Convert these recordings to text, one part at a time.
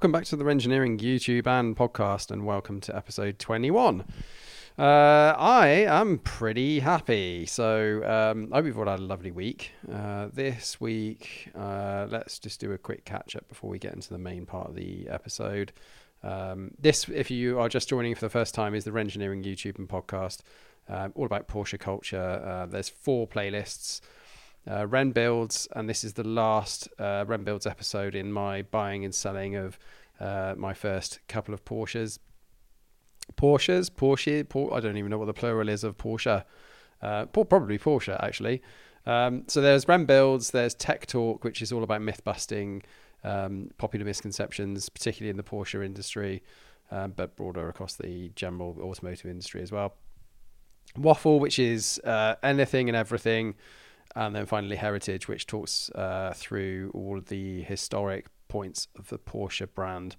Welcome back to the Renngineering YouTube and podcast, and welcome to episode 21. Uh, I am pretty happy. So, um, I hope you've all had a lovely week. Uh, this week, uh, let's just do a quick catch up before we get into the main part of the episode. Um, this, if you are just joining for the first time, is the Renngineering YouTube and podcast, um, all about Porsche culture. Uh, there's four playlists uh, Renn Builds, and this is the last uh, Renn Builds episode in my buying and selling of uh, my first couple of Porsches. Porsches, Porsche, Por- I don't even know what the plural is of Porsche. Uh, probably Porsche, actually. Um, so there's Renn Builds, there's Tech Talk, which is all about myth busting, um, popular misconceptions, particularly in the Porsche industry, um, but broader across the general automotive industry as well. Waffle, which is uh, anything and everything and then finally Heritage, which talks uh, through all of the historic points of the Porsche brand.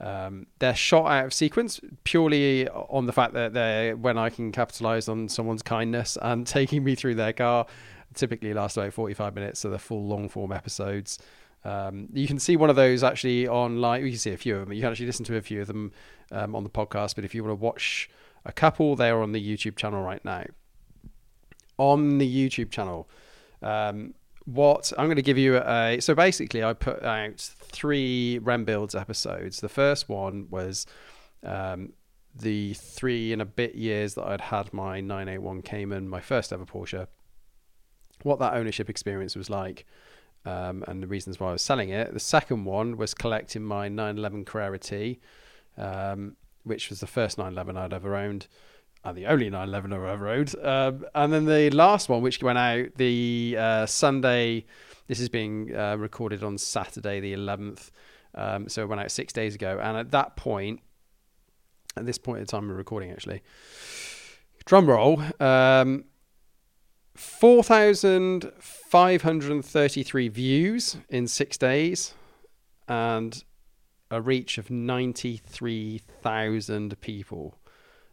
Um, they're shot out of sequence purely on the fact that they when I can capitalize on someone's kindness and taking me through their car. Typically last about 45 minutes, so the full long form episodes. Um, you can see one of those actually online. You can see a few of them. You can actually listen to a few of them um, on the podcast. But if you want to watch a couple, they are on the YouTube channel right now. On the YouTube channel, um, what I'm going to give you a so basically I put out three Renn Builds episodes. The first one was um, the three and a bit years that I'd had my 981 Cayman, my first ever Porsche. What that ownership experience was like, um, and the reasons why I was selling it. The second one was collecting my 911 Carrera T, um, which was the first 911 I'd ever owned and the only 911 I ever owned. Um, and then the last one, which went out the uh, Sunday, this is being uh, recorded on Saturday, the 11th. Um, so it went out six days ago. And at that point, at this point in time we're recording, actually, drum roll, um, 4,533 views in six days and a reach of 93,000 people.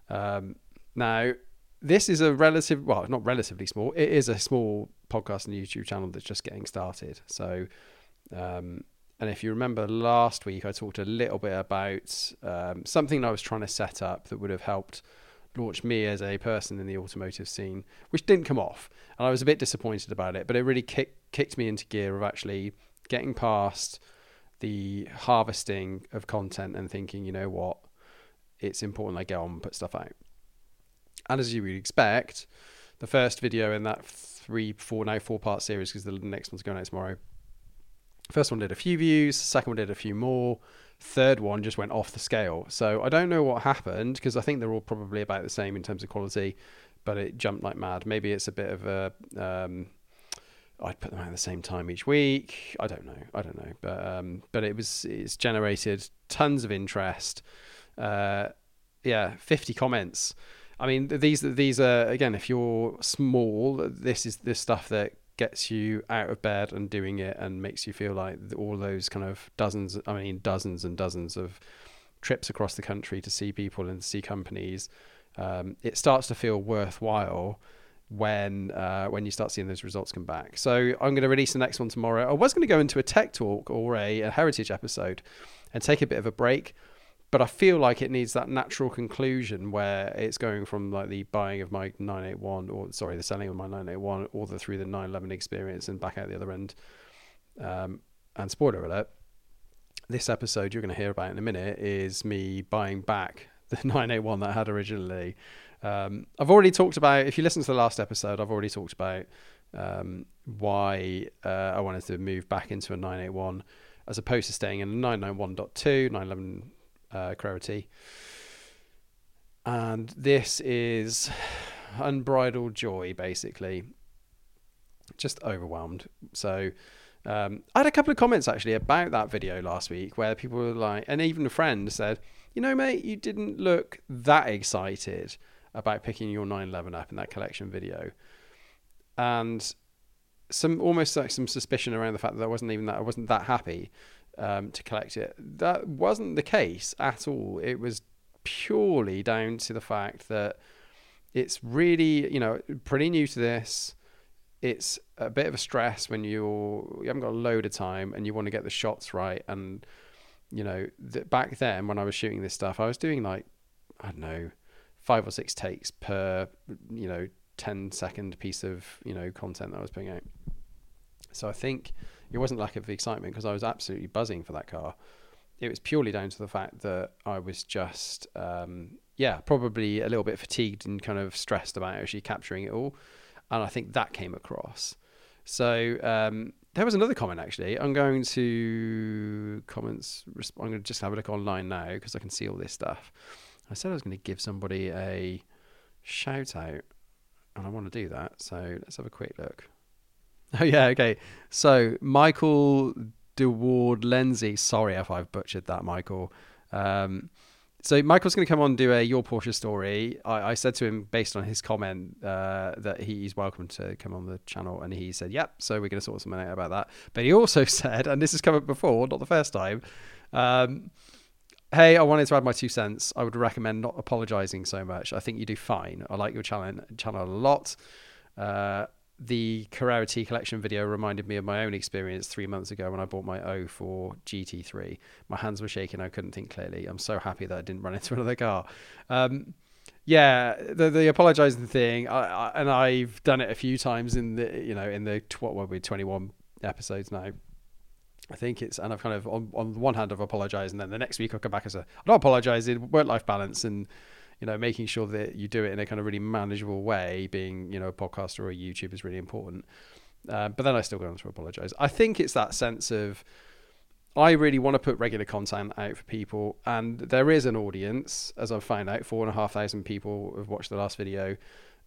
Um, now, this is a relative, well, not relatively small. It is a small podcast and YouTube channel that's just getting started. So, um, and if you remember last week, I talked a little bit about um, something I was trying to set up that would have helped launch me as a person in the automotive scene, which didn't come off. And I was a bit disappointed about it, but it really kick, kicked me into gear of actually getting past the harvesting of content and thinking, you know what, it's important I get on and put stuff out. And as you would expect, the first video in that three, four, now four part series, because the next one's going out tomorrow. First one did a few views, second one did a few more, third one just went off the scale. So I don't know what happened because I think they're all probably about the same in terms of quality, but it jumped like mad. Maybe it's a bit of a. Um, I'd put them out at the same time each week. I don't know. I don't know. But um, but it was it's generated tons of interest. Uh, yeah, fifty comments. I mean, these these are again, if you're small, this is the stuff that gets you out of bed and doing it and makes you feel like all those kind of dozens, I mean, dozens and dozens of trips across the country to see people and see companies. Um, it starts to feel worthwhile when uh, when you start seeing those results come back. So I'm going to release the next one tomorrow. I was going to go into a tech talk or a, a heritage episode and take a bit of a break but I feel like it needs that natural conclusion where it's going from like the buying of my 981 or sorry the selling of my 981 all the through the 911 experience and back out the other end. Um, and spoiler alert this episode you're going to hear about in a minute is me buying back the 981 that I had originally. Um, I've already talked about if you listen to the last episode I've already talked about um, why uh, I wanted to move back into a 981 as opposed to staying in a 991.2 911 uh. And this is unbridled joy, basically. Just overwhelmed. So, um, I had a couple of comments actually about that video last week where people were like, and even a friend said, you know, mate, you didn't look that excited about picking your 911 up in that collection video. And some almost like some suspicion around the fact that I wasn't even that I wasn't that happy um, to collect it. That wasn't the case at all. It was purely down to the fact that it's really, you know, pretty new to this. It's a bit of a stress when you're you haven't got a load of time and you want to get the shots right and you know, th- back then when I was shooting this stuff, I was doing like, I don't know, five or six takes per, you know, 10 second piece of, you know, content that I was putting out. So I think it wasn't lack of excitement because I was absolutely buzzing for that car. It was purely down to the fact that I was just, um, yeah, probably a little bit fatigued and kind of stressed about actually capturing it all. And I think that came across. So um, there was another comment actually. I'm going to comments. I'm going to just have a look online now because I can see all this stuff. I said I was going to give somebody a shout out, and I want to do that. So let's have a quick look. Oh yeah, okay. So Michael DeWard Lindsay. Sorry if I've butchered that, Michael. Um, so Michael's going to come on and do a your Porsche story. I, I said to him based on his comment uh, that he's welcome to come on the channel, and he said, "Yep." So we're going to sort something out about that. But he also said, and this has come up before, not the first time. Um, hey, I wanted to add my two cents. I would recommend not apologizing so much. I think you do fine. I like your channel channel a lot. Uh, the Carrera T collection video reminded me of my own experience three months ago when I bought my O4 GT3. My hands were shaking. I couldn't think clearly. I'm so happy that I didn't run into another car. Um, yeah, the the apologizing thing, I, I, and I've done it a few times in the you know in the what were we 21 episodes now. I think it's and I've kind of on on one hand I've apologized and then the next week I'll come back as a I'm not apologizing work life balance and you know, making sure that you do it in a kind of really manageable way, being, you know, a podcaster or a YouTube is really important. Uh, but then I still go on to apologize. I think it's that sense of I really want to put regular content out for people, and there is an audience, as I've found out, four and a half thousand people have watched the last video.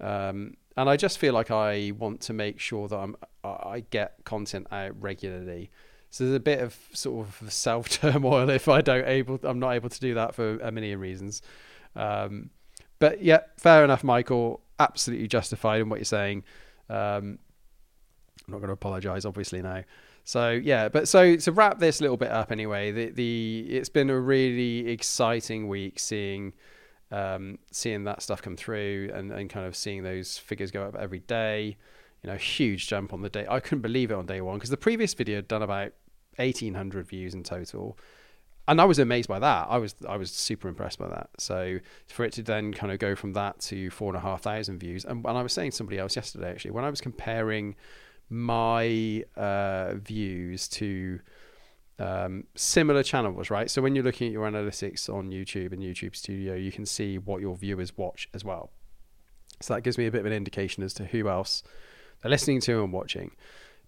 Um, and I just feel like I want to make sure that I'm I get content out regularly. So there's a bit of sort of self turmoil if I don't able I'm not able to do that for a million reasons. Um, but yeah, fair enough, Michael. Absolutely justified in what you're saying. Um, I'm not going to apologise, obviously now. So yeah, but so to wrap this little bit up anyway, the the it's been a really exciting week seeing um, seeing that stuff come through and, and kind of seeing those figures go up every day. You know, huge jump on the day. I couldn't believe it on day one because the previous video had done about 1800 views in total and I was amazed by that. I was I was super impressed by that. So for it to then kind of go from that to four and a half thousand views, and, and I was saying somebody else yesterday actually when I was comparing my uh, views to um, similar channels, right? So when you're looking at your analytics on YouTube and YouTube Studio, you can see what your viewers watch as well. So that gives me a bit of an indication as to who else they're listening to and watching.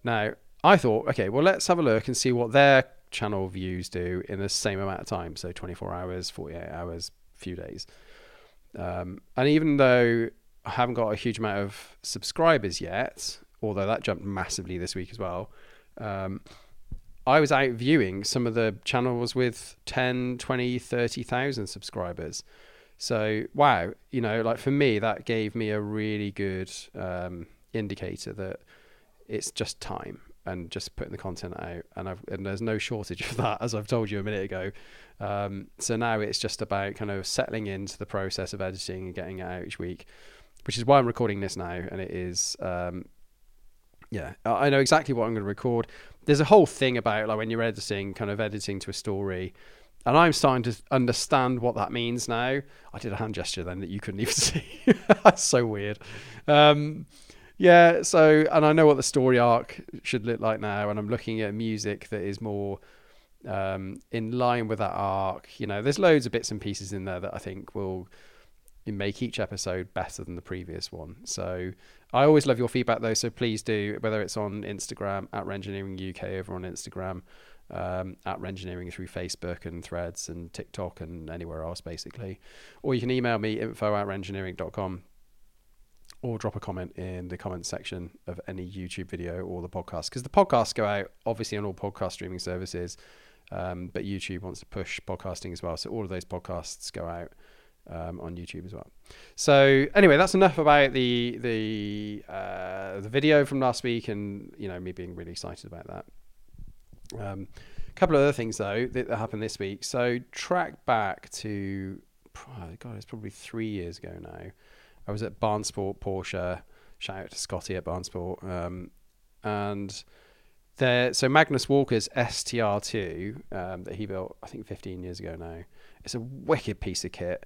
Now, I thought, okay, well, let's have a look and see what their channel views do in the same amount of time. So 24 hours, 48 hours, few days. Um, and even though I haven't got a huge amount of subscribers yet, although that jumped massively this week as well, um, I was out viewing some of the channels with 10, 20, 30,000 subscribers. So, wow, you know, like for me, that gave me a really good um, indicator that it's just time and just putting the content out. And I've and there's no shortage of that, as I've told you a minute ago. Um, so now it's just about kind of settling into the process of editing and getting it out each week, which is why I'm recording this now. And it is, um, yeah, I know exactly what I'm going to record. There's a whole thing about like when you're editing, kind of editing to a story. And I'm starting to understand what that means now. I did a hand gesture then that you couldn't even see. That's so weird. Um, yeah, so and I know what the story arc should look like now, and I'm looking at music that is more um, in line with that arc. You know, there's loads of bits and pieces in there that I think will make each episode better than the previous one. So I always love your feedback though, so please do, whether it's on Instagram at Renngineering UK over on Instagram, um, at Renngineering through Facebook and Threads and TikTok and anywhere else basically, or you can email me info at renngineering.com or drop a comment in the comments section of any YouTube video or the podcast because the podcasts go out obviously on all podcast streaming services, um, but YouTube wants to push podcasting as well. So all of those podcasts go out um, on YouTube as well. So anyway, that's enough about the the uh, the video from last week and you know me being really excited about that. Um, a couple of other things though that, that happened this week. So track back to God, it's probably three years ago now. I was at Barnsport Porsche. Shout out to Scotty at Barnsport. Um, and there, so Magnus Walker's STR2 um, that he built, I think, 15 years ago now. It's a wicked piece of kit.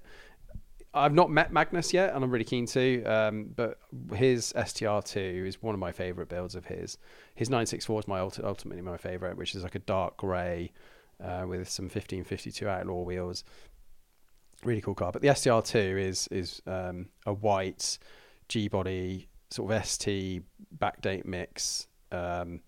I've not met Magnus yet, and I'm really keen to. Um, but his STR2 is one of my favorite builds of his. His 964 is my ulti- ultimately my favorite, which is like a dark grey uh, with some Fifteen52 Outlaw wheels. Really cool car. But the STR2 is is um, a white G body sort of ST backdate mix. Um,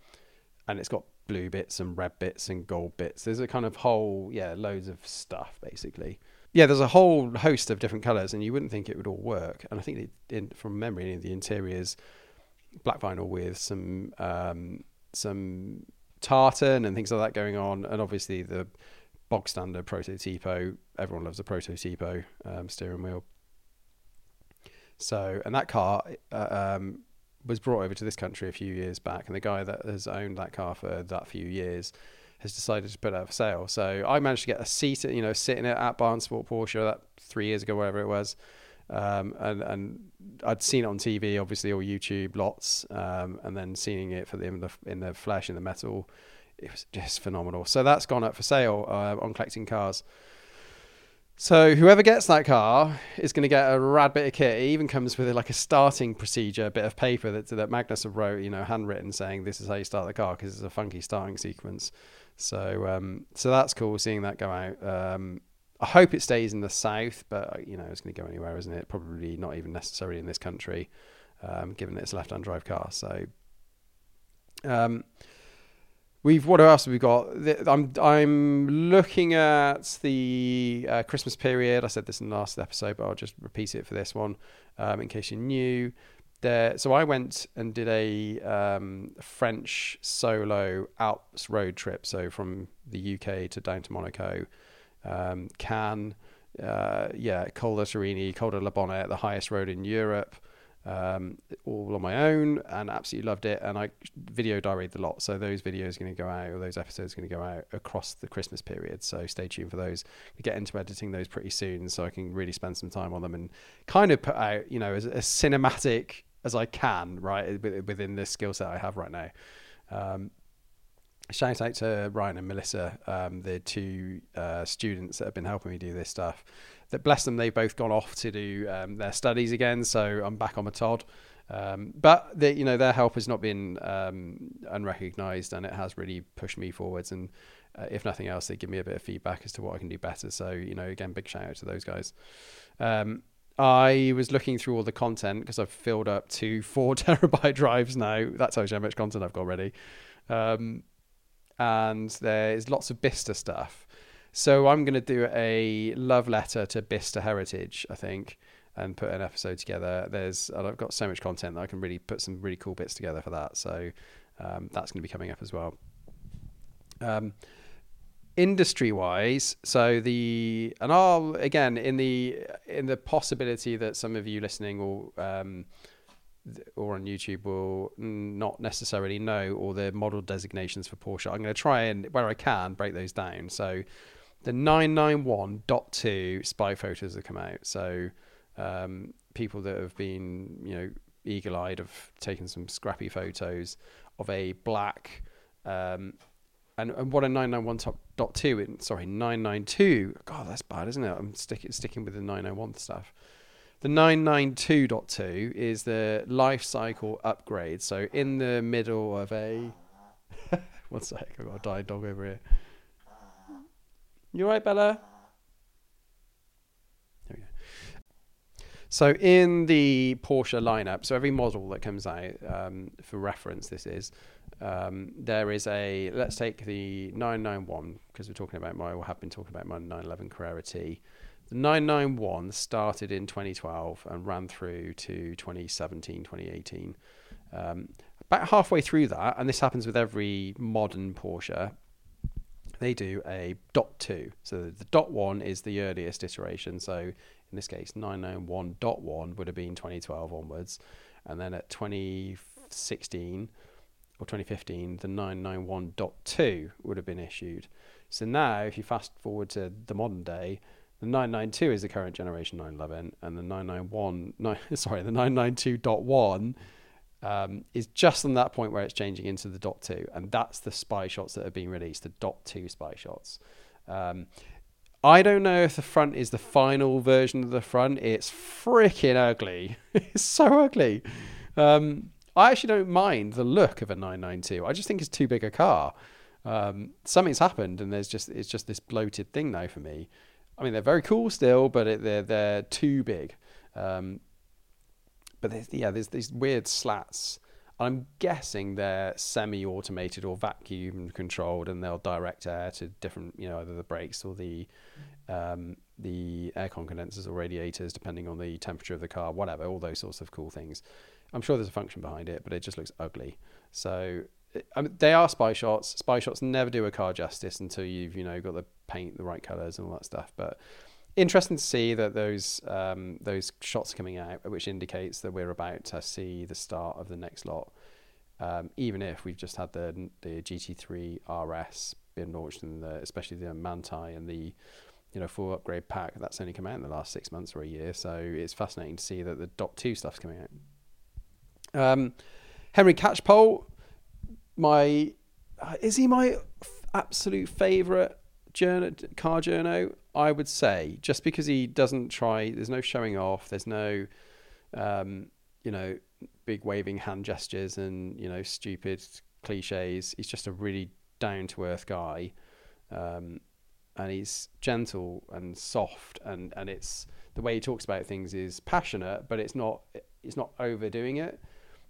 and it's got blue bits and red bits and gold bits. There's a kind of whole, yeah, loads of stuff basically. Yeah, there's a whole host of different colours, and you wouldn't think it would all work. And I think in, from memory, the interiors black vinyl with some um, some tartan and things like that going on, and obviously the bog standard Prototipo. Everyone loves a Prototipo um, steering wheel. So, and that car uh, um, was brought over to this country a few years back, and the guy that has owned that car for that few years has decided to put it up for sale. So I managed to get a seat, you know, sitting it at Barn Sport Porsche that three years ago, whatever it was. Um, and and I'd seen it on TV, obviously, or YouTube, lots, um, and then seeing it for the in, the in the flesh in the metal, it was just phenomenal. So that's gone up for sale uh, on collecting cars. So whoever gets that car is going to get a rad bit of kit. It even comes with like a starting procedure, a bit of paper that that Magnus wrote, you know, handwritten, saying this is how you start the car because it's a funky starting sequence. So um, so that's cool seeing that go out. Um, I hope it stays in the south, but uh, you know it's going to go anywhere, isn't it? Probably not even necessarily in this country, um, given it's a left-hand drive car. So. Um, We've what else have we got? I'm I'm looking at the uh, Christmas period. I said this in the last episode, but I'll just repeat it for this one um, in case you're new. There, so I went and did a um, French solo Alps road trip. So from the UK to down to Monaco, um, Cannes, uh, yeah, Col de Serigny, Col de la Bonette, the highest road in Europe um, all on my own and absolutely loved it. And I video diaried the lot. So those videos are going to go out, or those episodes are going to go out across the Christmas period. So stay tuned for those. I get into editing those pretty soon so I can really spend some time on them and kind of put out, you know, as, as cinematic as I can, right, within the skill set I have right now. Um, shout out to Ryan and Melissa, um, the two uh, students that have been helping me do this stuff that bless them, they've both gone off to do um, their studies again. So I'm back on my Todd. Um, but the, you know their help has not been um, unrecognised, and it has really pushed me forwards. And uh, if nothing else, they give me a bit of feedback as to what I can do better. So you know, again, big shout out to those guys. Um, I was looking through all the content because I've filled up two four terabyte drives now. That tells you how much content I've got ready. Um, and there's lots of Bicester stuff. So I'm going to do a love letter to Bicester Heritage, I think, and put an episode together. There's I've got so much content that I can really put some really cool bits together for that. So um, that's going to be coming up as well. Um, industry wise so the and i'll again in the in the possibility that some of you listening will um or on YouTube will not necessarily know all the model designations for Porsche. I'm going to try and, where I can, break those down. So the 991.2 spy photos have come out. So um, people that have been, you know, eagle-eyed have taken some scrappy photos of a black um, and, and what a 991.2 in, sorry 992 god that's bad isn't it? I'm sticking sticking with the 901 stuff. The 992.2 is the life cycle upgrade. So in the middle of a one sec i've got a dying dog over here you right, Bella? There we go. So in the Porsche lineup, so every model that comes out, um, for reference, this is um, there is a. Let's take the 991 because we're talking about my, or have been talking about my 911 Carrera T. The 991 started in 2012 and ran through to 2017, 2018. Um, about halfway through that, and this happens with every modern Porsche, they do a dot two. So the dot one is the earliest iteration. So in this case, 991.1 would have been 2012 onwards. And then at 2016 or 2015, the 991.2 would have been issued. So now, if you fast forward to the modern day, the 992 is the current generation 911, and the 991, sorry, the 992.1 um, is just on that point where it's changing into the dot two, and that's the spy shots that are being released, the dot two spy shots. Um, I don't know if the front is the final version of the front. It's freaking ugly. it's so ugly. Um, I actually don't mind the look of a 992. I just think it's too big a car. Um, something's happened, and there's just it's just this bloated thing now for me. I mean, they're very cool still, but it, they're they're too big. Um, but there's, yeah, there's these weird slats. I'm guessing they're semi-automated or vacuum controlled, and they'll direct air to different, you know, either the brakes or the um, the aircon condensers or radiators, depending on the temperature of the car, whatever. All those sorts of cool things. I'm sure there's a function behind it, but it just looks ugly. So I mean, they are spy shots. Spy shots never do a car justice until you've you know got the paint the right colors and all that stuff. But interesting to see that those um, those shots coming out, which indicates that we're about to see the start of the next lot. Um, even if we've just had the the GT3 RS being launched, and especially the Manthey and the you know full upgrade pack that's only come out in the last six months or a year. So it's fascinating to see that the Dot Two stuff's coming out. Um, Henry Catchpole, my uh, is he my f- absolute favourite journo, car journo? I would say just because he doesn't try. There's no showing off. There's no, um, you know, big waving hand gestures and you know stupid cliches. He's just a really down to earth guy, um, and he's gentle and soft, and and it's the way he talks about things is passionate, but it's not it's not overdoing it.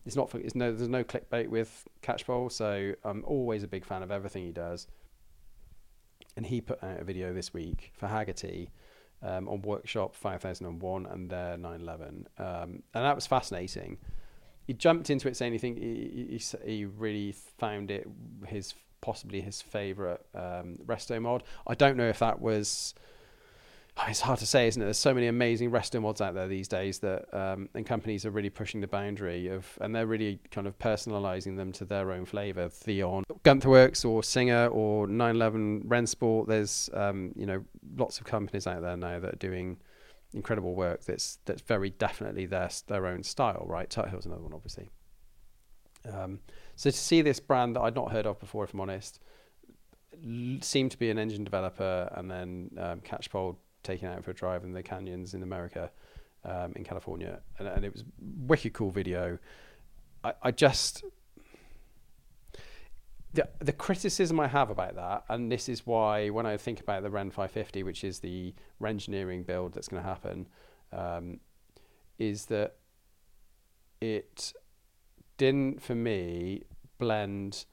It's not. It's no. There's no clickbait with Catchpole, so I'm always a big fan of everything he does and he put out a video this week for Hagerty um, on Workshop 5001 and their 911, um, and that was fascinating. He jumped into it saying he think he, he, he really found it his possibly his favorite um, resto mod. I don't know if that was it's hard to say, isn't it? There's so many amazing resto mods out there these days that, um, and companies are really pushing the boundary of, and they're really kind of personalizing them to their own flavor. Theon, Gunther Werks, or Singer, or 911 Rennsport. There's, um, you know, lots of companies out there now that are doing incredible work. That's that's very definitely their their own style, right? Tuthill's another one, obviously. Um, so to see this brand that I'd not heard of before, if I'm honest, seemed to be an engine developer, and then um, Catchpole taken out for a drive in the canyons in America, um, in California, and, and, it was wicked cool video. I, I just the the criticism I have about that, and this is why when I think about the Renn 550, which is the Renngineering build that's going to happen, um, is that it didn't for me blend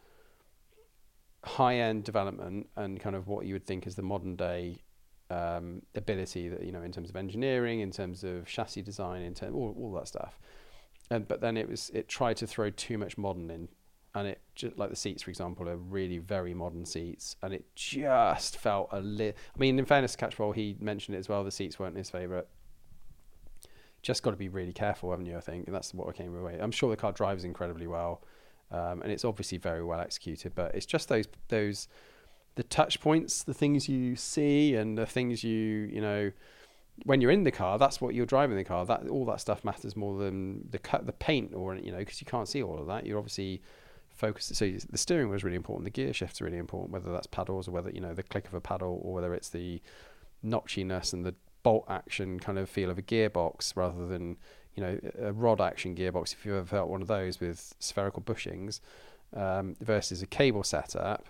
high end development and kind of what you would think is the modern day um, ability that you know in terms of engineering, in terms of chassis design, in terms all, all that stuff. And but then it was it tried to throw too much modern in, and it just like the seats, for example, are really very modern seats, and it just felt a little. I mean, in fairness to Catchpole, he mentioned it as well. The seats weren't his favorite. Just got to be really careful, haven't you? I think and that's what I came away. I'm sure the car drives incredibly well, um, and it's obviously very well executed. But it's just those those the touch points, the things you see, and the things you you know when you're in the car. That's what you're driving the car. That all that stuff matters more than the cut, the paint, or you know, because you can't see all of that. You're obviously focused. So the steering was really important. The gear shift's really important. Whether that's paddles or whether you know the click of a paddle, or whether it's the notchiness and the bolt action kind of feel of a gearbox rather than you know a rod action gearbox. If you've ever felt one of those with spherical bushings um, versus a cable setup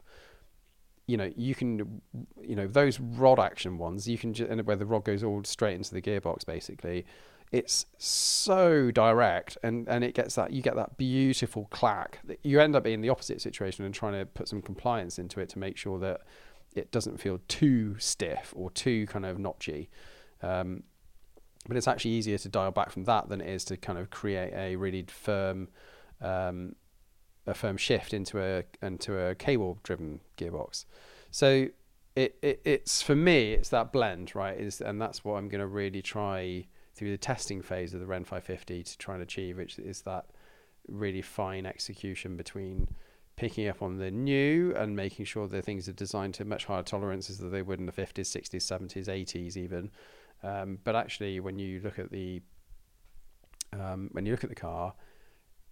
you know, you can, you know, those rod action ones, you can, just, and where the rod goes all straight into the gearbox, basically, it's so direct, and and it gets that you get that beautiful clack. That you end up being the opposite situation and trying to put some compliance into it to make sure that it doesn't feel too stiff or too kind of notchy. Um, but it's actually easier to dial back from that than it is to kind of create a really firm um, a firm shift into a into a cable driven gearbox. So it, it it's for me it's that blend right is and that's what I'm going to really try through the testing phase of the Renn 550 to try and achieve, which is that really fine execution between picking up on the new and making sure that things are designed to much higher tolerances than they would in the 50s, 60s, 70s, 80s even. Um, but actually, when you look at the um, when you look at the car,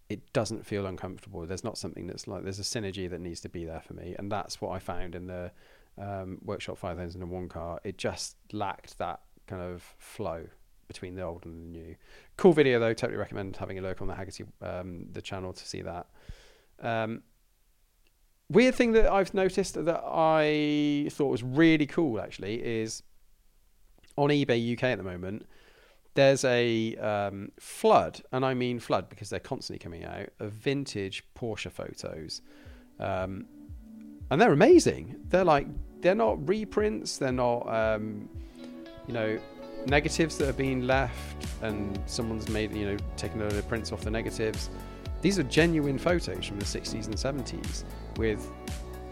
it doesn't feel uncomfortable. There's not something that's like there's a synergy that needs to be there for me, and that's what I found in the um, Workshop 5001 car. It just lacked that kind of flow between the old and the new. Cool video though. Totally recommend having a look on the Hagerty um, the channel to see that. Um, weird thing that I've noticed that I thought was really cool actually is on eBay UK at the moment. There's a um, flood, and I mean flood because they're constantly coming out of vintage Porsche photos, um, and they're amazing. They're like they're not reprints. They're not um, you know negatives that have been left, and someone's made you know taken the prints off the negatives. These are genuine photos from the 60s and 70s with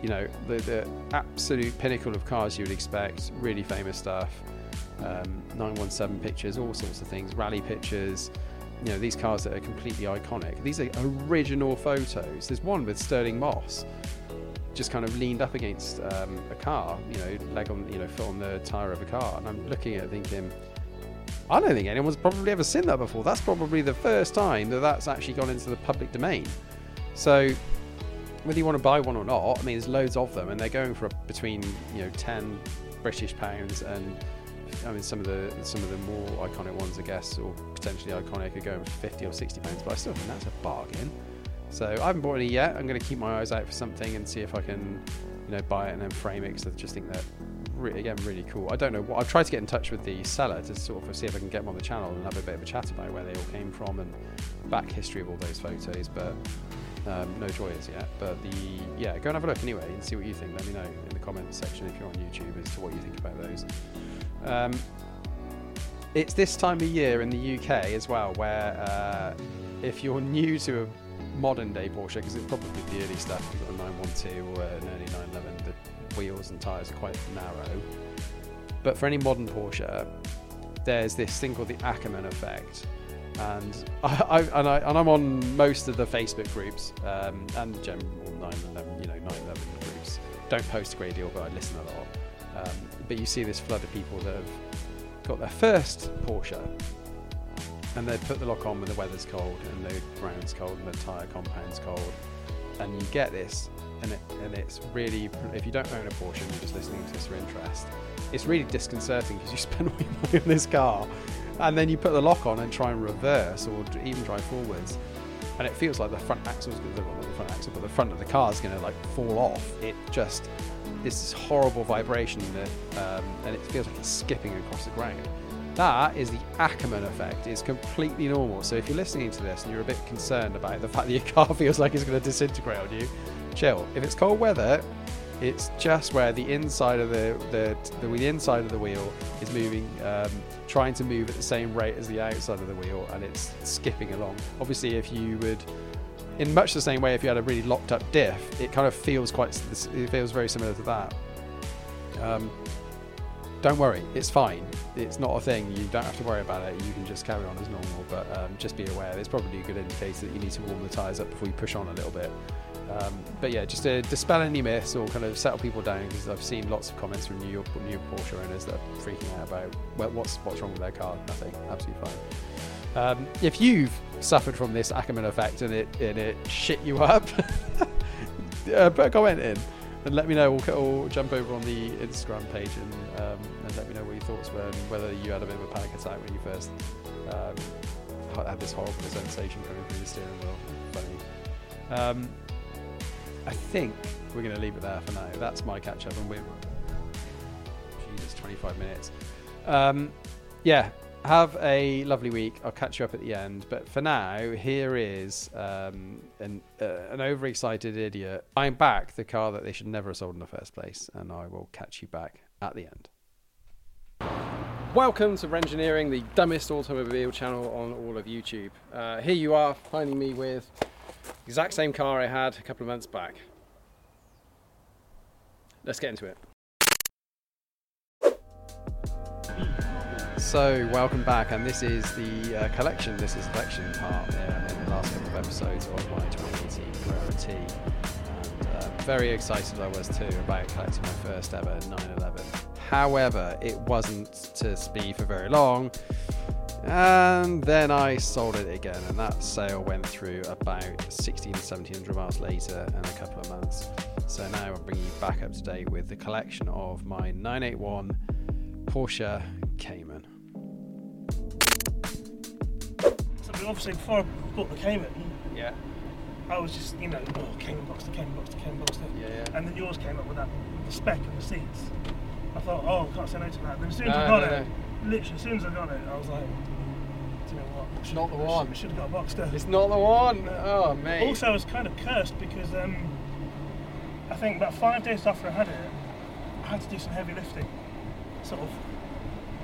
you know the, the absolute pinnacle of cars you would expect, really famous stuff um, 917 pictures, all sorts of things, rally pictures. You know, these cars that are completely iconic. These are original photos. There's one with Stirling Moss, just kind of leaned up against um, a car, you know, leg on, you know, foot on the tire of a car. And I'm looking at it thinking, I don't think anyone's probably ever seen that before. That's probably the first time that that's actually gone into the public domain. So, whether you want to buy one or not, I mean, there's loads of them, and they're going for between you know 10 British pounds and I mean, some of the some of the more iconic ones, I guess, or potentially iconic, are going for fifty or sixty pounds. But I still think that's a bargain. So I haven't bought any yet. I'm going to keep my eyes out for something and see if I can, you know, buy it and then frame it because I just think that, re- again, really cool. I don't know what I've tried to get in touch with the seller to sort of see if I can get them on the channel and have a bit of a chat about where they all came from and back history of all those photos. But um, no joy as yet. But the yeah, go and have a look anyway and see what you think. Let me know in the comments section if you're on YouTube as to what you think about those. Um, it's this time of year in the UK as well where uh, if you're new to a modern day Porsche, because it's probably the early stuff, you've got a 912 or an early 911, the wheels and tyres are quite narrow. But for any modern Porsche, there's this thing called the Ackerman effect. And I, and I and I'm on most of the Facebook groups um, and general 911, you know 911 groups. Don't post a great deal, but I listen a lot. Um, but you see this flood of people that have got their first Porsche and they put the lock on when the weather's cold and the ground's cold and the tyre compound's cold. And you get this, and, it, and it's really, if you don't own a Porsche and you're just listening to this for interest, it's really disconcerting because you spend all your money on this car and then you put the lock on and try and reverse or even drive forwards. And it feels like the front well, not the front axle, but the front of the car is going to like fall off. It just this horrible vibration that, um, and it feels like it's skipping across the ground. That is the Ackerman effect. It's completely normal. So if you're listening to this and you're a bit concerned about the fact that your car feels like it's going to disintegrate on you, chill. If it's cold weather, it's just where the inside of the the, the, the inside of the wheel is moving, um, trying to move at the same rate as the outside of the wheel, and it's skipping along. Obviously, if you would in much the same way, if you had a really locked up diff, it kind of feels quite. It feels very similar to that. Um, don't worry, it's fine. It's not a thing. You don't have to worry about it. You can just carry on as normal. But um, just be aware. It's probably a good indicator that you need to warm the tyres up before you push on a little bit. Um, but yeah, just to dispel any myths or kind of settle people down because I've seen lots of comments from New York, new Porsche owners that are freaking out about well, what's what's wrong with their car. Nothing, absolutely fine. Um, if you've suffered from this Ackerman effect and it and it shit you up, uh, put a comment in and let me know. We'll, we'll jump over on the Instagram page and, um, and let me know what your thoughts were and whether you had a bit of a panic attack when you first um, had this horrible sensation coming through the steering wheel. Funny. Um, I think we're going to leave it there for now. That's my catch up, and we're Jesus, 25 minutes. Um, yeah, have a lovely week. I'll catch you up at the end. But for now, here is um, an, uh, an overexcited idiot buying back the car that they should never have sold in the first place. And I will catch you back at the end. Welcome to Renngineering, the dumbest automobile channel on all of YouTube. Uh, here you are, finding me with exact same car I had a couple of months back. Let's get into it. So, welcome back, and this is the uh, collection. This is the collection part uh, in the last couple of episodes of my 2018 Carrera T. And uh, very excited I was too about collecting my first ever 911. However, it wasn't to be for very long. And then I sold it again, and that sale went through about 16 1700 miles later in a couple of months. So now I'm bringing you back up to date with the collection of my 981 Porsche Cayman. Obviously, before I bought the Cayman, Yeah, I was just, you know, oh, Cayman Boxster, Cayman Boxster, Cayman Boxster. yeah, yeah. And then yours came up with that the spec and the seats. I thought, oh, can't say no to that. Then as soon as No, I got no, it, literally as soon as I got it, I was like, do you know what? I should- Not the I one. Should, should have got a Boxster. It's not the one. Oh, mate. Also, I was kind of cursed because um, I think about five days after I had it, I had to do some heavy lifting. Sort of,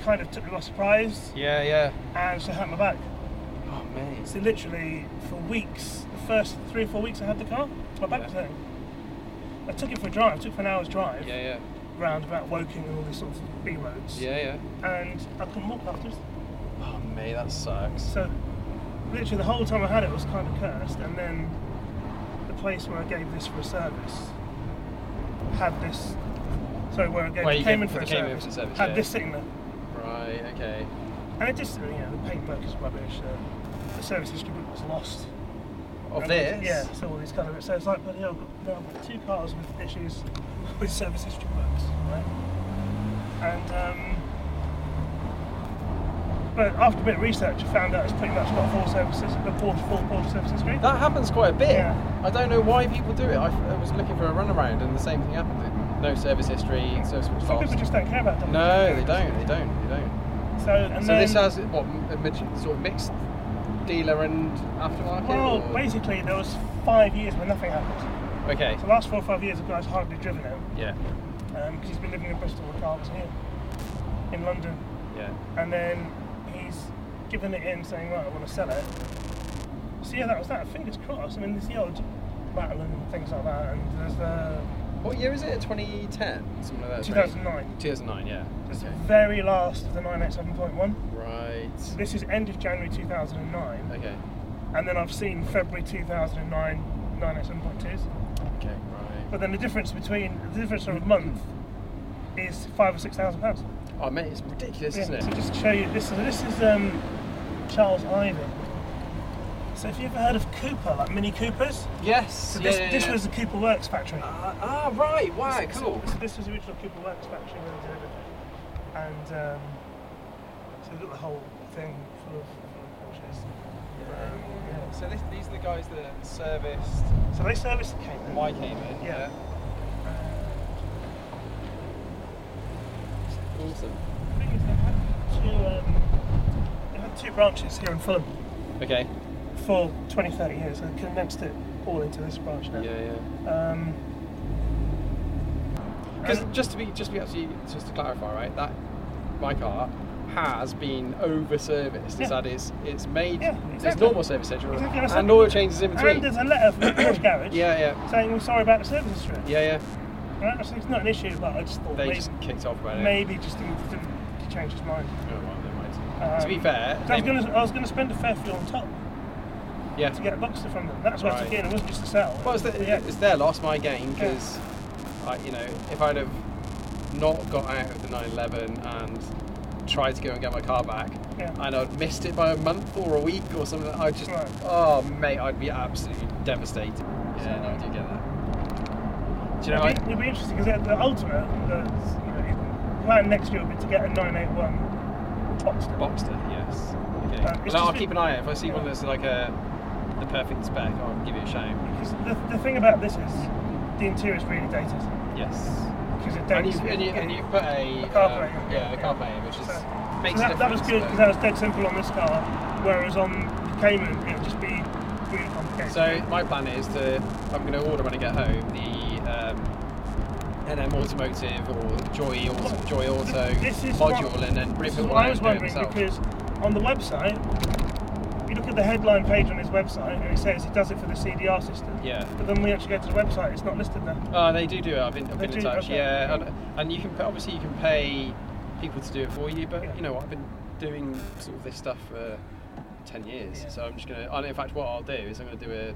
kind of took me by surprise yeah, yeah. and so hurt my back. Oh, mate. So literally for weeks, the first three or four weeks I had the car, my back was hurting. I took it for a drive. I took it for an hour's drive Yeah, yeah. round about Woking and all these sorts of B roads. Yeah, yeah. And I couldn't walk afterwards. Oh, mate, that sucks. So literally the whole time I had it was kind of cursed. And then the place where I gave this for a service had this. Sorry, where I gave the you Cayman for for a the Cayman service, for a service, had yeah. this sitting there. Right, okay. And it just, you know, the paintwork is rubbish. Uh, the service history book was lost. Of And, this? Yeah, so all these kind of so it's like, bloody hell, now I've got two cars with issues with service history right? And um, but after a bit of research, I found out it's pretty much got full services, the full Porsche service history. That happens quite a bit. Yeah. I don't know why people do it. I, I was looking for a runaround and the same thing happened. No service history, service was Some lost. people just don't care about that. No, they don't. They don't. They don't. So and so then, this has what sort of mixed dealer and aftermarket. well, or- basically there was five years where nothing happened. Okay. So the last four or five years, the guy's hardly driven it Yeah. Um, because he's been living in Bristol. The car was here in London. Yeah. and then he's given it in saying, right, I want to sell it. So yeah, that was that. Fingers crossed. I mean, there's the odd battle and things like that, and there's the What year is it? 2010, something like that. 2009. 2009. Yeah. There's the very last of the 987.1. This is end of January 2009, Okay. and then I've seen February 2009 987.2s. Okay. Right. But then the difference between the difference of a month is five or six thousand pounds. Oh mate, it's ridiculous, isn't it? So just to show you, this is this is um, Charles Ivey. So have you ever heard of Cooper, like Mini Coopers? yes. So yeah, this, yeah, this was the Cooper Works factory. Ah, ah, right. Wow. So- Cool. So this was the original Cooper Works factory where they did everything. And um, so we've got the whole thing full of, full of Porsches. Um, yeah. So this, these are the guys that serviced So they serviced the Cayman. my Cayman. Yeah. Awesome. The thing is, they had two, um, they had two branches here in Fulham Okay. for 20, 30 years. They condensed it all into this branch now. Yeah, yeah. Um, Because and- just to be just to be actually just to clarify, right? That my car has been over serviced. Yeah. had its it's made Yeah, its normal service schedule Exactly, and oil changes in between. and there's a letter from the Porsche garage Yeah, yeah, saying we're sorry about the service history. yeah, yeah. Right? So it's not an issue, but I just thought They maybe, just kicked off about it. maybe just didn't, didn't change his mind. Oh, well, never mind. Um, to be fair, I was going to I was going to spend a fair few on top yeah. to get a Boxster from them. That's what I took Right. in. It wasn't just to sell. Well, it's, the, yeah. it's their loss, my gain, because I, you know, if I'd have not got out of the 911 and tried to go and get my car back, Yeah. and I'd missed it by a month or a week or something, I'd just, Right. oh mate, I'd be absolutely devastated. Yeah, no, I do get that. Do you know, it'd, be, it'd be interesting because the ultimate, the you know, plan next year would be to get a 981 Boxster. Boxster, yes. Okay. Uh, well, I'll just keep an eye out. If I see one that's like a the perfect spec, I'll give it a shout. Because the, the thing about this is the interior is really dated. Yes. Because it And you, and you, and you put a, A car uh, plate, yeah, yeah, a car plate, which is So- makes so that, that was good because that was dead simple on this car, whereas on the Cayman it would just be really complicated. So my plan is to I'm going to order when I get home the um, NM Automotive or Joy Auto, Joy Auto This is module what- and then rip it is all what out I was wondering because on the website, at the headline page on his website and it says he does it for the CDR system. Yeah. But then we actually go to the website, it's not listed there. Oh, they do do it. I've been, I've been in touch. Okay. Yeah, and, and you can obviously you can pay people to do it for you, but Yeah. you know what? I've been doing sort of this stuff for ten years, Yeah. so I'm just gonna. And in fact, what I'll do is I'm gonna do a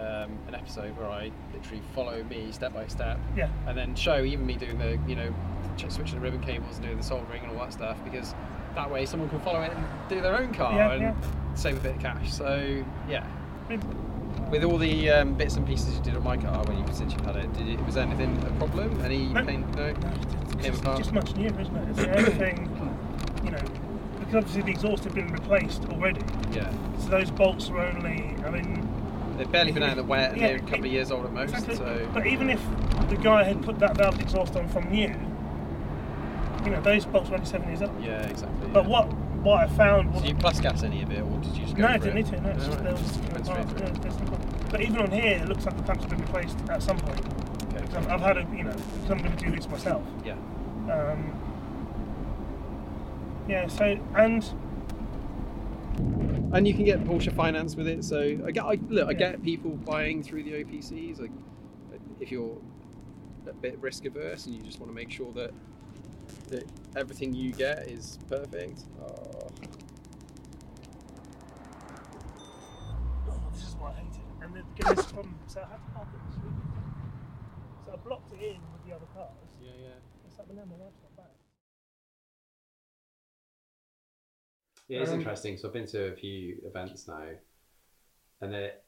um, an episode where I literally follow me step by step, Yeah. and then show even me doing the you know switching the ribbon cables and doing the soldering and all that stuff because that way someone can follow it and do their own car Yeah, and yeah. Save a bit of cash. So yeah, with all the um, bits and pieces you did on my car when you since you had it, did it was there anything a problem? Any No. pain? No. no, it's just, just much newer, isn't it? It's everything, you know, because obviously the exhaust had been replaced already. Yeah, So those bolts were only, I mean, they've barely been out of the wet and Yeah, they're a couple of years old at most. Exactly. So But even if the guy had put that valve exhaust on from new, you know, those bolts were only seven years old. yeah, exactly. But yeah. what what I found was Did you plus gas any of it, or did you just go no, I didn't it? need to. No, it's No, just, right. there was, Went you know, straight parts, through. yeah, there's but even on here, it looks like the tank's been replaced at some point. Okay. I've, I've had a, you know, I'm going to do this myself. Yeah. Um, yeah. So and And you can get Porsche finance with it. So I get, I, look, I Yeah. get people buying through the OPCs. Like, if you're a bit risk averse and you just want to make sure that that everything you get is perfect. Oh, oh, this is what I hated. It. And then get this problem. So I had to park it this week. So I blocked it in with the other cars. yeah, yeah. It's like, but no, my wife's not back. Yeah, it's Um, interesting. So I've been to a few events now, and it,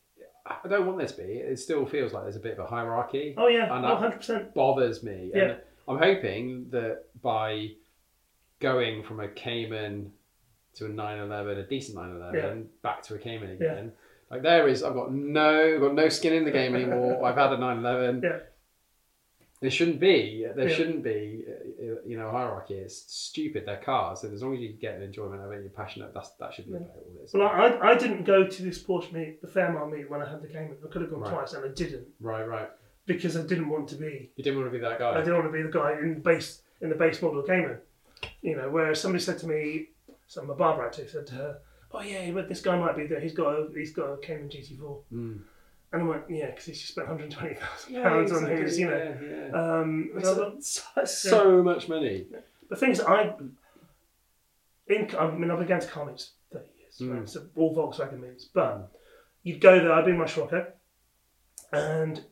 I don't want this to be. It still feels like there's a bit of a hierarchy. Oh yeah, And oh, that 100 percent. bothers me. Yeah. And I'm hoping that by going from a Cayman to a 911, a decent 911, back to a Cayman Yeah. again, like there is, I've got no, I've got no skin in the game anymore. I've had a 911. Yeah. There shouldn't be. There Yeah. shouldn't be. uh, You know, hierarchy. It's stupid. They're cars, and as long as you get an enjoyment of it, you're passionate. That's that should be Yeah. about all this. Well, I, I didn't go to this Porsche meet, the Fairmont meet, when I had the Cayman. I could have gone Right. twice, and I didn't Right, right. Because I didn't want to be. You didn't want to be that guy. I didn't want to be the guy in the base in the base model Cayman. You know, whereas somebody said to me, some my Barbara actually said to her, "Oh yeah, but this guy might be there. He's got a he's got a Cayman GT4." Mm. And I went, "Yeah, because he's just spent 120 thousand Yeah, pounds on exactly, his, you know." yeah, yeah. Um, That's, so so, that's so much money. the thing is, I in I mean, I've been going to car meets 30 years, Mm. right? so all Volkswagen meets, but you'd go there. I'd be in my Scirocco, and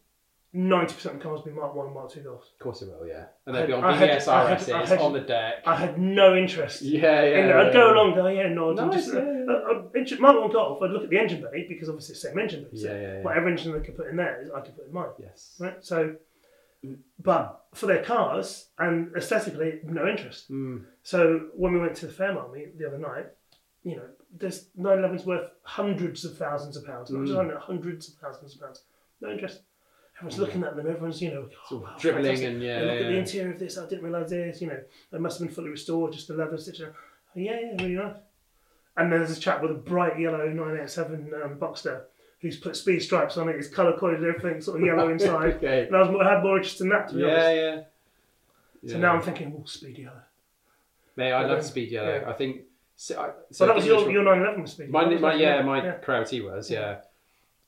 90% of cars would be Mark 1 and Mark 2 Golfs. Of course it will, yeah. And I they'll be on I had- VSRSs I had- I had- on the deck. I had no interest. yeah, yeah. I'd go yeah. along, go, yeah, nod, and Nice, just, yeah, uh, yeah. uh, uh, engine, Mark 1 Golf, I'd look at the engine bay, because obviously it's the same engine bay. So Yeah, yeah, yeah. whatever engine they could put in there, I could put in mine. Yes. Right? So, but for their cars, and aesthetically, no interest. Mm. So when we went to the Fairmont meet the other night, you know, there's 911's worth hundreds of thousands of pounds, not just Mm. hundred- hundreds of thousands of pounds. No interest. Everyone's looking at them. Everyone's, you know, oh, wow, dribbling fantastic. and, yeah, look at the interior of this. I didn't realise this. You know, it must have been fully restored, just the leather. Oh, yeah, yeah, really nice. And then there's a chap with a bright yellow 987 um, Boxster who's put speed stripes on it. It's colour coded, everything sort of yellow inside. Okay. And I, was, I had more interest in that, to be Yeah, honest. yeah. So now I'm thinking, oh, speed yellow. Mate, I love Um, speed yellow. yeah. I think. So, I, So that was your, your 911 was speed My, yellow, my yeah, my yeah. Was Yeah. yeah.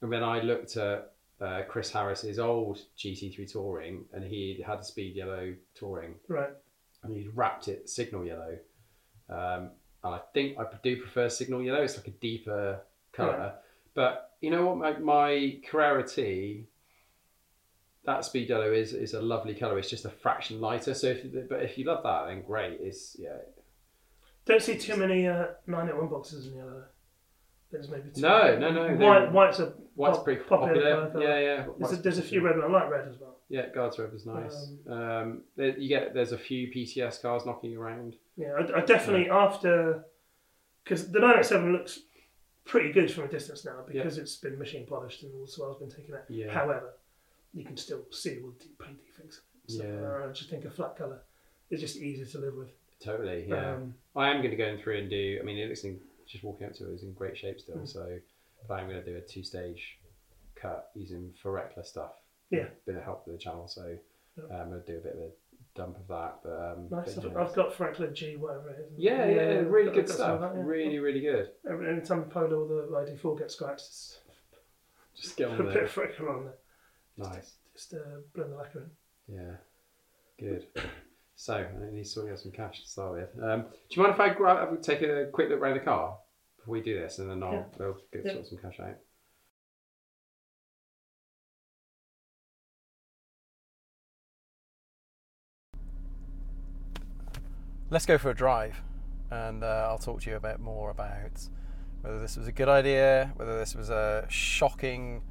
And then I looked at uh, Chris Harris's old GT3 Touring, and he had a speed yellow Touring, Right. and he'd wrapped it signal yellow. Um, and I think I do prefer signal yellow. It's like a deeper color. Right. But you know what? My, my Carrera T, that speed yellow is is a lovely color. It's just a fraction lighter. So, if you, but if you love that, then great. It's yeah. Don't see too many uh, 981 boxes in yellow. There's maybe two. No, no, no, White, white's a White's pop- pretty popular popular. Yeah, yeah. There's a, there's a few red, and I like red as well. Yeah, Guards Red is nice. Um, there, you get there's a few PTS cars knocking around. Yeah, I, I definitely after because the 987 looks pretty good from a distance now because it's been machine polished and all the swell's been taken out. Yeah. However, you can still see all the paint defects. So Yeah. uh, I just think a flat colour is just easier to live with. Totally, yeah. Um, I am going to go in through and do. I mean, it looks in just walking up to it, it is in great shape still. Mm. So, but I'm going to do a two-stage cut using Forecla stuff. Yeah. bit of help with the channel. So Yeah. I'm going to do a bit of a dump of that. But um, nice. I've. I've got Franklin G, whatever it is. yeah, yeah, really I've good got stuff. that, yeah. Really, really good. Every, every time the Polo or the ID4 gets scratched, just Just get put on a bit of friction on there. Nice. Just uh, blend the lacquer in. Yeah, good. So I need to sort out some cash to start with. Um, do you mind if I grab, take a quick look around the car before we do this, and then I'll Yeah. we'll get Yeah. sort some cash out. Let's go for a drive. and uh, I'll talk to you a bit more about whether this was a good idea, whether this was a shocking,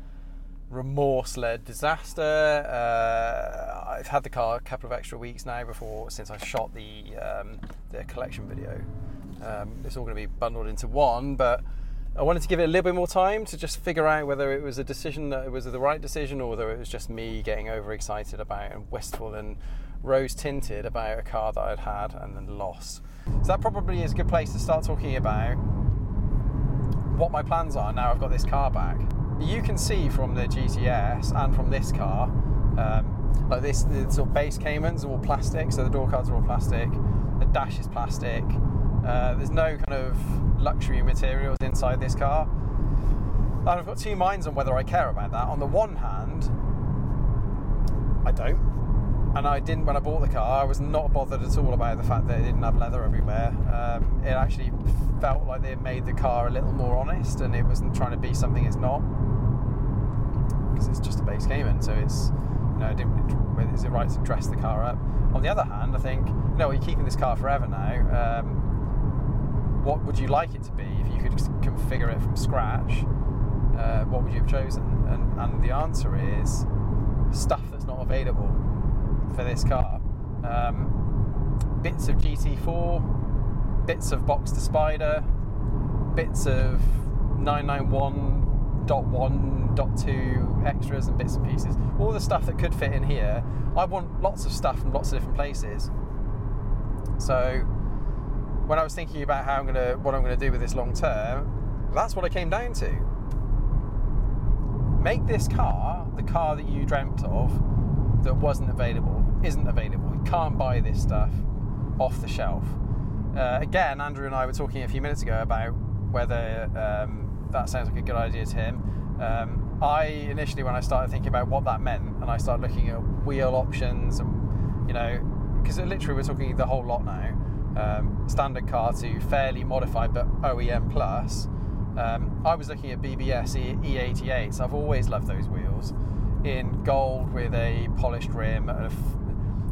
remorse led disaster. Uh, I've had the car a couple of extra weeks now before since I shot the, um, the collection video. Um, it's all going to be bundled into one, but I wanted to give it a little bit more time to just figure out whether it was a decision that it was the right decision or whether it was just me getting overexcited about and wistful and rose tinted about a car that I'd had and then lost. So that probably is a good place to start talking about what my plans are now I've got this car back. You can see from the GTS and from this car, um, like this, the sort of base Caymans are all plastic, so the door cards are all plastic, the dash is plastic. Uh, there's no kind of luxury materials inside this car. And I've got two minds on whether I care about that. On the one hand, I don't. And I didn't when I bought the car. I was not bothered at all about the fact that it didn't have leather everywhere. Um, it actually felt like they made the car a little more honest, and it wasn't trying to be something it's not. Because it's just a base Cayman, so it's you know, is it right to dress the car up? On the other hand, I think, you know, you're keeping this car forever now. Um, what would you like it to be if you could configure it from scratch? Uh, what would you have chosen? And, and, the answer is stuff that's not available for this car. Um, bits of GT4, bits of Boxster Spider, bits of 991.1.2 extras and bits and pieces. All the stuff that could fit in here. I want lots of stuff from lots of different places. So when I was thinking about how I'm gonna what I'm gonna do with this long term, that's what I came down to. Make this car the car that you dreamt of that wasn't available, isn't available. You can't buy this stuff off the shelf. Uh, again, Andrew and I were talking a few minutes ago about whether um, that sounds like a good idea to him. Um, I initially, when I started thinking about what that meant, and I started looking at wheel options, and you know, because literally we're talking the whole lot now um, standard car to fairly modified but OEM plus. Um, I was looking at BBS e- 88s I've always loved those wheels in gold with a polished rim, f-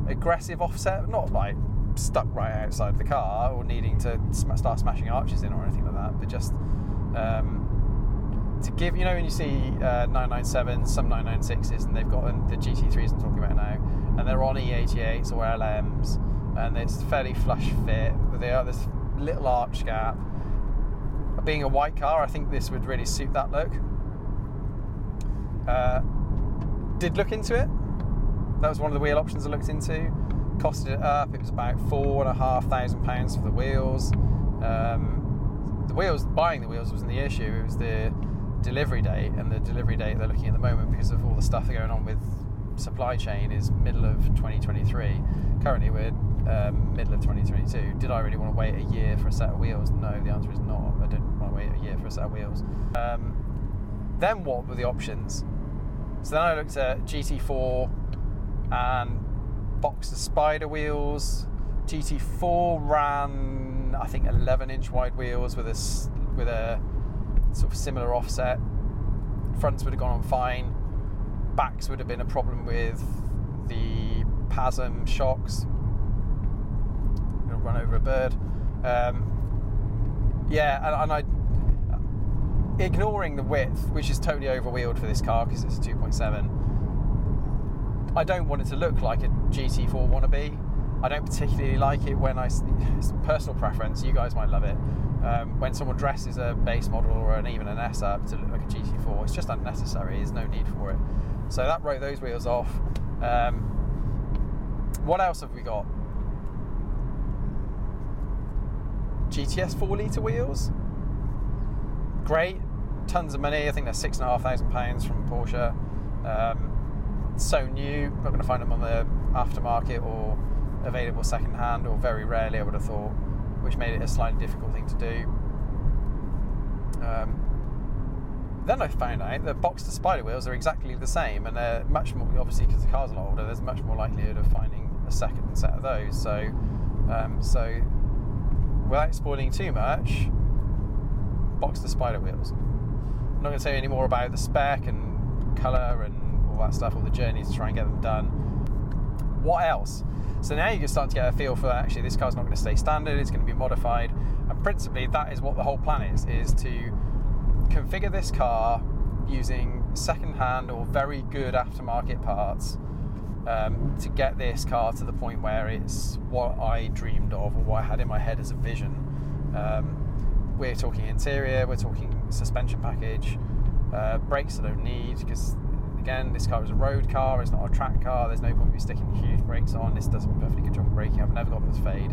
aggressive offset, not like stuck right outside the car or needing to sm- start smashing arches in or anything like that, but just um, to give, you know, when you see uh, 997s, some 996s, and they've got the GT3s I'm talking about now, and they're on E88s or LMs and it's fairly flush fit with the this little arch gap. Being a white car, I think this would really suit that look. Uh, did look into it. That was one of the wheel options I looked into. Costed it up. It was about four and a half thousand pounds for the wheels. Um, the wheels, buying the wheels wasn't the issue. It was the delivery date, and the delivery date they're looking at the moment because of all the stuff going on with supply chain is middle of 2023. Currently, we're um, middle of 2022. Did I really want to wait a year for a set of wheels? No, the answer is not. I didn't want to wait a year for a set of wheels. Um, then what were the options? So then I looked at GT4 and Boxster spider wheels. GT4 ran, I think, 11 inch wide wheels with a with a sort of similar offset. Fronts would have gone on fine. Backs would have been a problem with the PASM shocks Gonna run over a bird. Um, yeah, and, and, I ignoring the width, which is totally overwheeled for this car because it's a 2.7. I don't want it to look like a GT4 wannabe. I don't particularly like it when I. It's personal preference. You guys might love it. Um, when someone dresses a base model or an, even an S up to look like a GT4, it's just unnecessary. There's no need for it. So that wrote those wheels off. Um, what else have we got? GTS 4 litre wheels. Great, tons of money. I think they're six and a half thousand pounds from Porsche. Um, so new, not going to find them on the aftermarket or available second hand, or very rarely, I would have thought, which made it a slightly difficult thing to do. Um, then I found out that Boxster spider wheels are exactly the same, and they're much more obviously because the car's a lot older. There's much more likelihood of finding a second set of those. So, um, so without spoiling too much, Boxster spider wheels. I'm not going to say any more about the spec and colour and all that stuff, all the journey to try and get them done. What else? So now you can start to get a feel for actually this car's not going to stay standard, it's going to be modified. And principally, that is what the whole plan is: is to configure this car using second-hand or very good aftermarket parts um, to get this car to the point where it's what I dreamed of or what I had in my head as a vision. Um, we're talking interior, we're talking suspension package, uh, brakes I don't need because again this car is a road car, it's not a track car. There's no point me sticking huge brakes on. This does a perfectly good job of braking. I've never got to fade.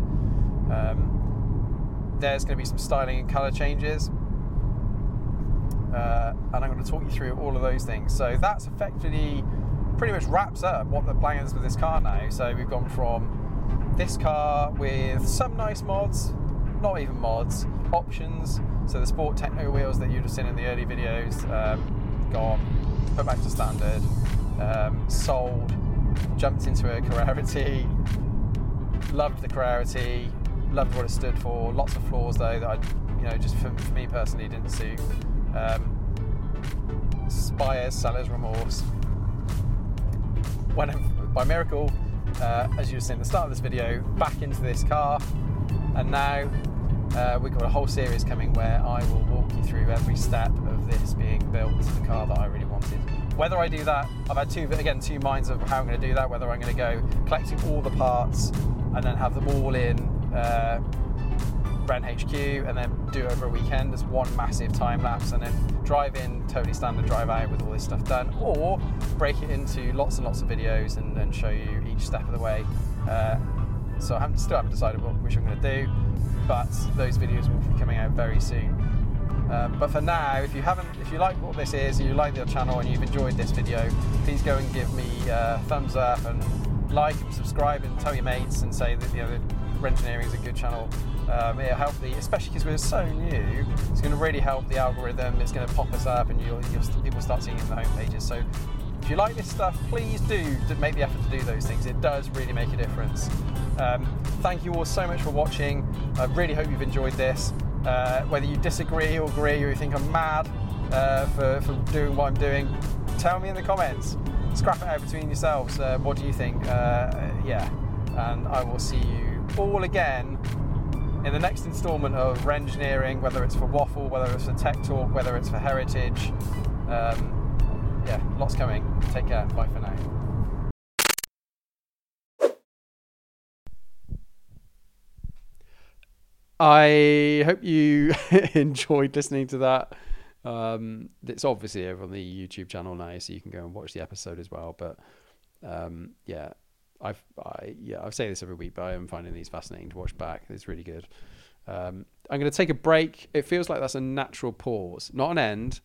Um, there's going to be some styling and colour changes. Uh, and I'm going to talk you through all of those things. So that's effectively pretty much wraps up what the plan is with this car now. So we've gone from this car with some nice mods, not even mods, options. So the Sport Techno wheels that you'd have seen in the early videos, um, gone, put back to standard, um, sold, jumped into a Carrera T, loved the Carrera T, loved what it stood for. Lots of flaws though that I, you know, just for, for me personally didn't suit. Um, seller's remorse. When by miracle, uh, as you were saying at the start of this video, back into this car, and now uh, we've got a whole series coming where I will walk you through every step of this being built to the car that I really wanted. Whether I do that, I've had two again two minds of how I'm going to do that. Whether I'm going to go collecting all the parts and then have them all in uh, Renn HQ and then do over a weekend as one massive time lapse and then drive in totally standard drive out with all this stuff done or break it into lots and lots of videos and then show you each step of the way uh, so I haven't, still haven't decided what which I'm going to do but those videos will be coming out very soon um, but for now if you haven't if you like what this is you like the channel and you've enjoyed this video please go and give me a thumbs up and like and subscribe and tell your mates and say that you know Renngineering is a good channel. Um, it'll help the, especially because we're so new, it's going to really help the algorithm. It's going to pop us up, and you'll, you'll people start seeing the home pages. So, if you like this stuff, please do make the effort to do those things. It does really make a difference. Um, thank you all so much for watching. I really hope you've enjoyed this. Uh, whether you disagree or agree, or you think I'm mad uh, for, for doing what I'm doing, tell me in the comments. Scrap it out between yourselves. Uh, what do you think? Uh, yeah, and I will see you all again in the next instalment of Renngineering, whether it's for Waffle, whether it's for Tech Talk, whether it's for Heritage. Um, yeah, lots coming. Take care. Bye for now. I hope you enjoyed listening to that. Um, it's obviously over on the YouTube channel now, so you can go and watch the episode as well. But um, yeah, I've I yeah I say this every week, but I am finding these fascinating to watch back. It's really good. Um, I'm going to take a break. It feels like that's a natural pause, not an end,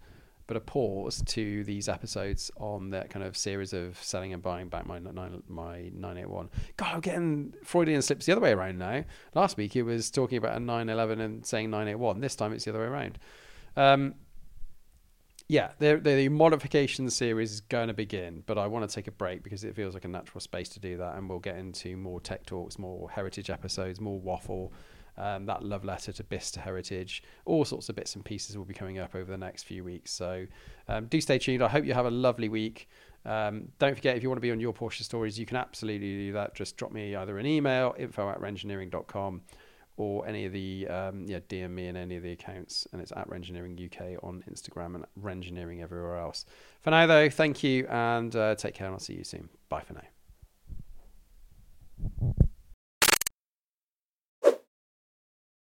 but a pause to these episodes on that kind of series of selling and buying back my nine, my 981. God, I'm getting Freudian slips the other way around now. Last week it was talking about a 911 and saying 981. This time it's the other way around. Um, yeah, the, the modification series is going to begin, but I want to take a break because it feels like a natural space to do that, and we'll get into more tech talks, more heritage episodes, more waffle, um, that love letter to Bicester Heritage, all sorts of bits and pieces will be coming up over the next few weeks. So um, do stay tuned. I hope you have a lovely week. Um, don't forget, if you want to be on your Porsche stories, you can absolutely do that. Just drop me either an email, info at renngineering.com or any of the um, yeah DM me in any of the accounts, and it's at Renngineering UK on Instagram and Renngineering everywhere else. For now, though, thank you and uh, take care, and I'll see you soon. Bye for now.